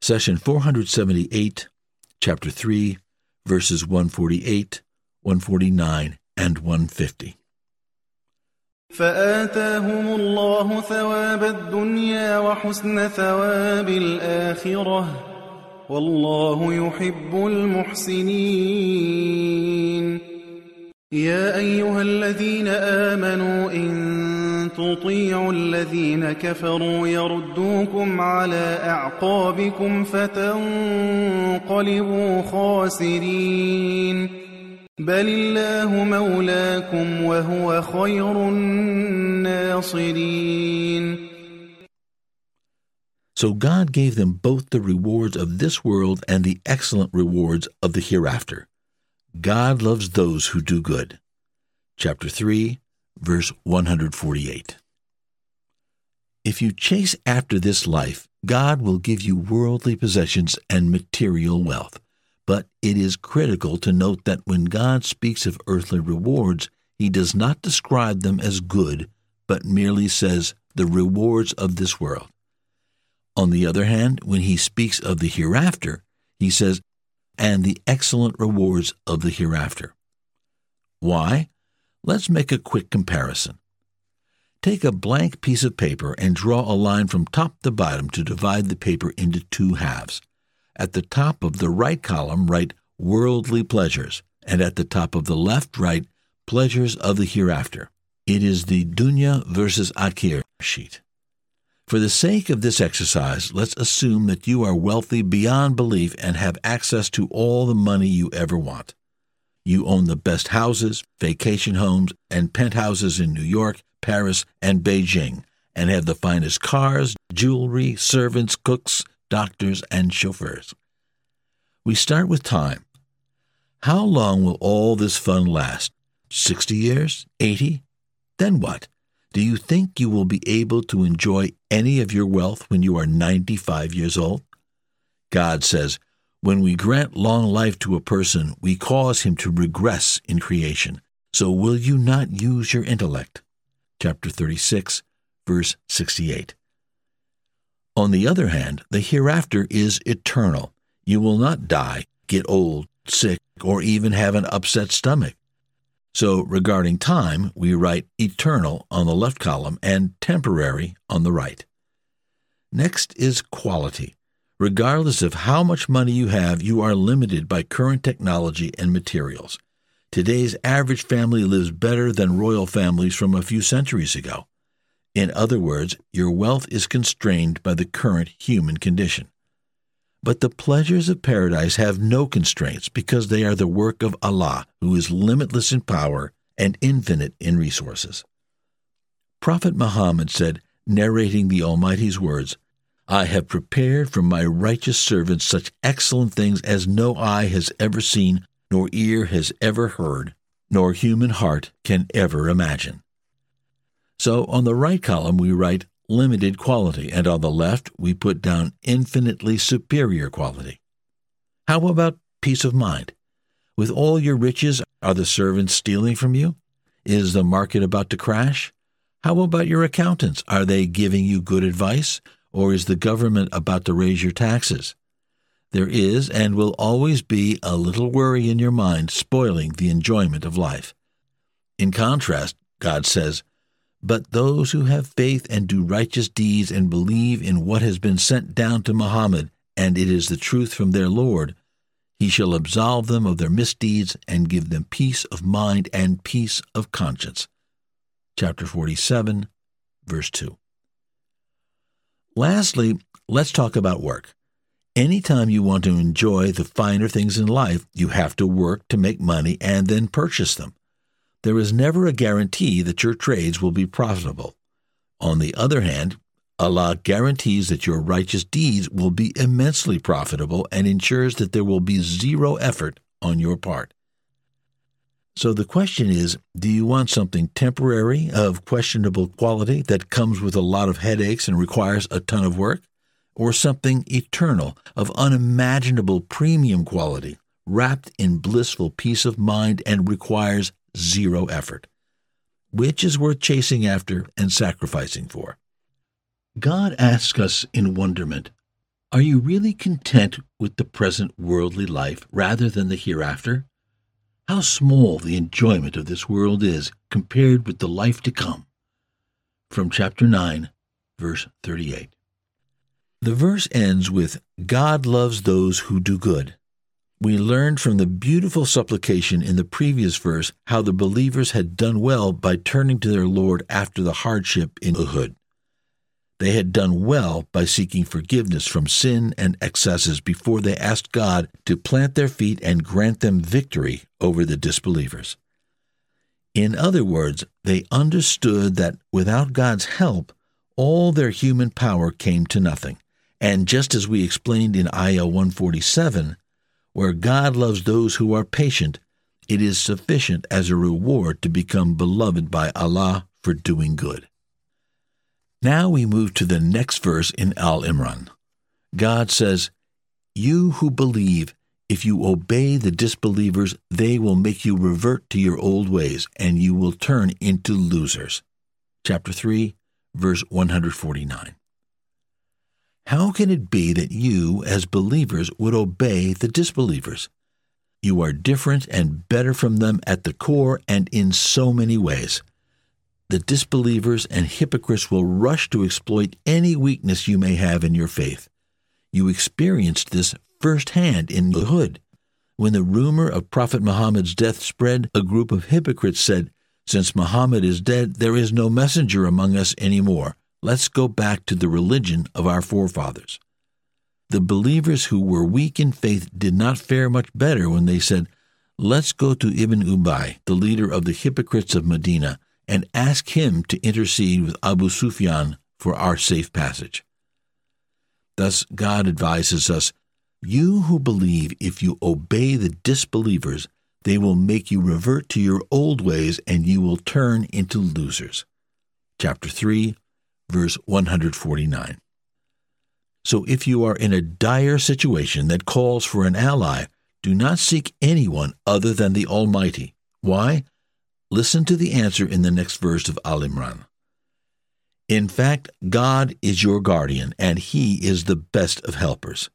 Session 478, Chapter 3, verses 148, 149, and 150. فآتاهم الله ثواب الدنيا وحسن ثواب الآخرة والله يحب المحسنين يا أيها الذين آمنوا إن تطيعوا الذين كفروا يردوكم على أعقابكم فتنقلبوا خاسرين بل الله مولاكم وهو خير الناصرين So God gave them both the rewards of this world and the excellent rewards of the hereafter. God loves those who do good. Chapter 3, verse 148. If you chase after this life, God will give you worldly possessions and material wealth. But it is critical to note that when God speaks of earthly rewards, he does not describe them as good, but merely says the rewards of this world. On the other hand, when he speaks of the hereafter, he says, and the excellent rewards of the hereafter. Why? Let's make a quick comparison. Take a blank piece of paper and draw a line from top to bottom to divide the paper into two halves. At the top of the right column, write worldly pleasures, and at the top of the left, write pleasures of the hereafter. It is the dunya versus akhera sheet. For the sake of this exercise, let's assume that you are wealthy beyond belief and have access to all the money you ever want. You own the best houses, vacation homes, and penthouses in New York, Paris, and Beijing, and have the finest cars, jewelry, servants, cooks, doctors, and chauffeurs. We start with time. How long will all this fun last? 60 years? 80? Then what? Do you think you will be able to enjoy any of your wealth when you are 95 years old? God says, when we grant long life to a person, we cause him to regress in creation. So will you not use your intellect? Chapter 36, verse 68. On the other hand, the hereafter is eternal. You will not die, get old, sick, or even have an upset stomach. So, regarding time, we write eternal on the left column and temporary on the right. Next is quality. Regardless of how much money you have, you are limited by current technology and materials. Today's average family lives better than royal families from a few centuries ago. In other words, your wealth is constrained by the current human condition. But the pleasures of paradise have no constraints because they are the work of Allah, who is limitless in power and infinite in resources. Prophet Muhammad said, narrating the Almighty's words, I have prepared for my righteous servants such excellent things as no eye has ever seen, nor ear has ever heard, nor human heart can ever imagine. So on the right column we write limited quality, and on the left, we put down infinitely superior quality. How about peace of mind? With all your riches, are the servants stealing from you? Is the market about to crash? How about your accountants? Are they giving you good advice? Or is the government about to raise your taxes? There is and will always be a little worry in your mind spoiling the enjoyment of life. In contrast, God says, but those who have faith and do righteous deeds and believe in what has been sent down to Muhammad, and it is the truth from their Lord, he shall absolve them of their misdeeds and give them peace of mind and peace of conscience. Chapter 47, verse 2. Lastly, let's talk about work. Anytime you want to enjoy the finer things in life, you have to work to make money and then purchase them there is never a guarantee that your trades will be profitable. On the other hand, Allah guarantees that your righteous deeds will be immensely profitable and ensures that there will be zero effort on your part. So the question is do you want something temporary of questionable quality that comes with a lot of headaches and requires a ton of work? Or something eternal of unimaginable premium quality, wrapped in blissful peace of mind and requires zero effort. Which is worth chasing after and sacrificing for? God asks us in wonderment, Are you really content with the present worldly life rather than the hereafter? How small the enjoyment of this world is compared with the life to come. From chapter 9, verse 38. The verse ends with God loves those who do good. We learned from the beautiful supplication in the previous verse how the believers had done well by turning to their Lord after the hardship in Uhud. They had done well by seeking forgiveness from sin and excesses before they asked God to plant their feet and grant them victory over the disbelievers. In other words, they understood that without God's help, all their human power came to nothing. And just as we explained in Ayah 147, where God loves those who are patient, it is sufficient as a reward to become beloved by Allah for doing good. Now we move to the next verse in Al Imran. God says, You who believe, if you obey the disbelievers, they will make you revert to your old ways, and you will turn into losers. Chapter 3, verse 149. How can it be that you, as believers, would obey the disbelievers? You are different and better from them at the core and in so many ways. The disbelievers and hypocrites will rush to exploit any weakness you may have in your faith. You experienced this firsthand in Uhud. When the rumor of Prophet Muhammad's death spread, a group of hypocrites said, Since Muhammad is dead, there is no messenger among us any more. Let's go back to the religion of our forefathers. The believers who were weak in faith did not fare much better when they said, Let's go to Ibn Ubay, the leader of the hypocrites of Medina, and ask him to intercede with Abu Sufyan for our safe passage. Thus, God advises us You who believe, if you obey the disbelievers, they will make you revert to your old ways and you will turn into losers. Chapter 3, verse 149. So if you are in a dire situation that calls for an ally, do not seek anyone other than the Almighty. Why? Listen to the answer in the next verse of Al Imran. In fact, God is your guardian, and He is the best of helpers.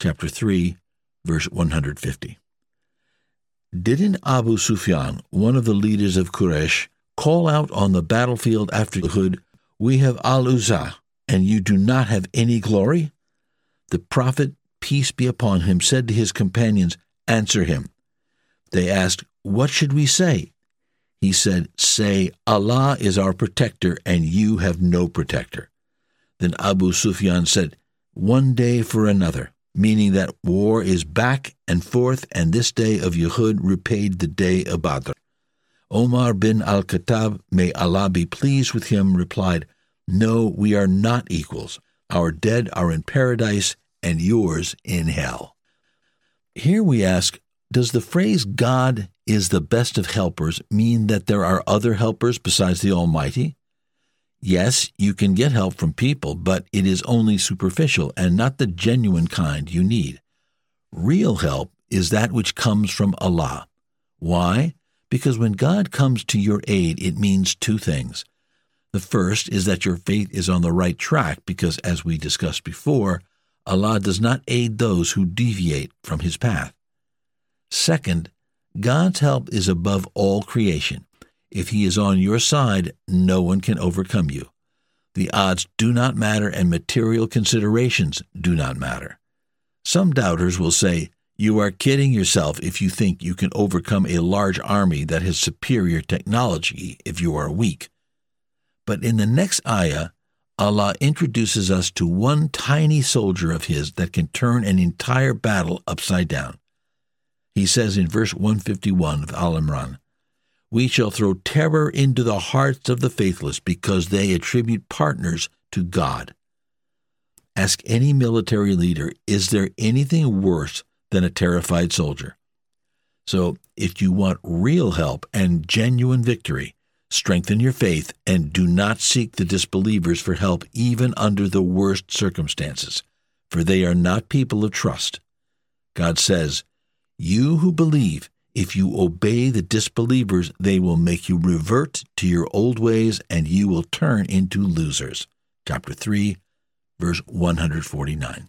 Chapter 3, verse 150. Didn't Abu Sufyan, one of the leaders of Quraysh, call out on the battlefield after Uhud, we have Al Uzza, and you do not have any glory? The prophet, peace be upon him, said to his companions, Answer him. They asked, What should we say? He said, Say, Allah is our protector, and you have no protector. Then Abu Sufyan said, One day for another, meaning that war is back and forth, and this day of Uhud repaid the day of Badr. Omar bin al Khattab, may Allah be pleased with him, replied, No, we are not equals. Our dead are in paradise, and yours in hell. Here we ask Does the phrase God is the best of helpers mean that there are other helpers besides the Almighty? Yes, you can get help from people, but it is only superficial and not the genuine kind you need. Real help is that which comes from Allah. Why? Because when God comes to your aid, it means two things. The first is that your faith is on the right track because, as we discussed before, Allah does not aid those who deviate from His path. Second, God's help is above all creation. If He is on your side, no one can overcome you. The odds do not matter and material considerations do not matter. Some doubters will say, you are kidding yourself if you think you can overcome a large army that has superior technology if you are weak. But in the next ayah, Allah introduces us to one tiny soldier of His that can turn an entire battle upside down. He says in verse 151 of Al Imran, We shall throw terror into the hearts of the faithless because they attribute partners to God. Ask any military leader, is there anything worse than a terrified soldier. So, if you want real help and genuine victory, strengthen your faith and do not seek the disbelievers for help even under the worst circumstances, for they are not people of trust. God says, You who believe, if you obey the disbelievers, they will make you revert to your old ways and you will turn into losers. Chapter 3, verse 149.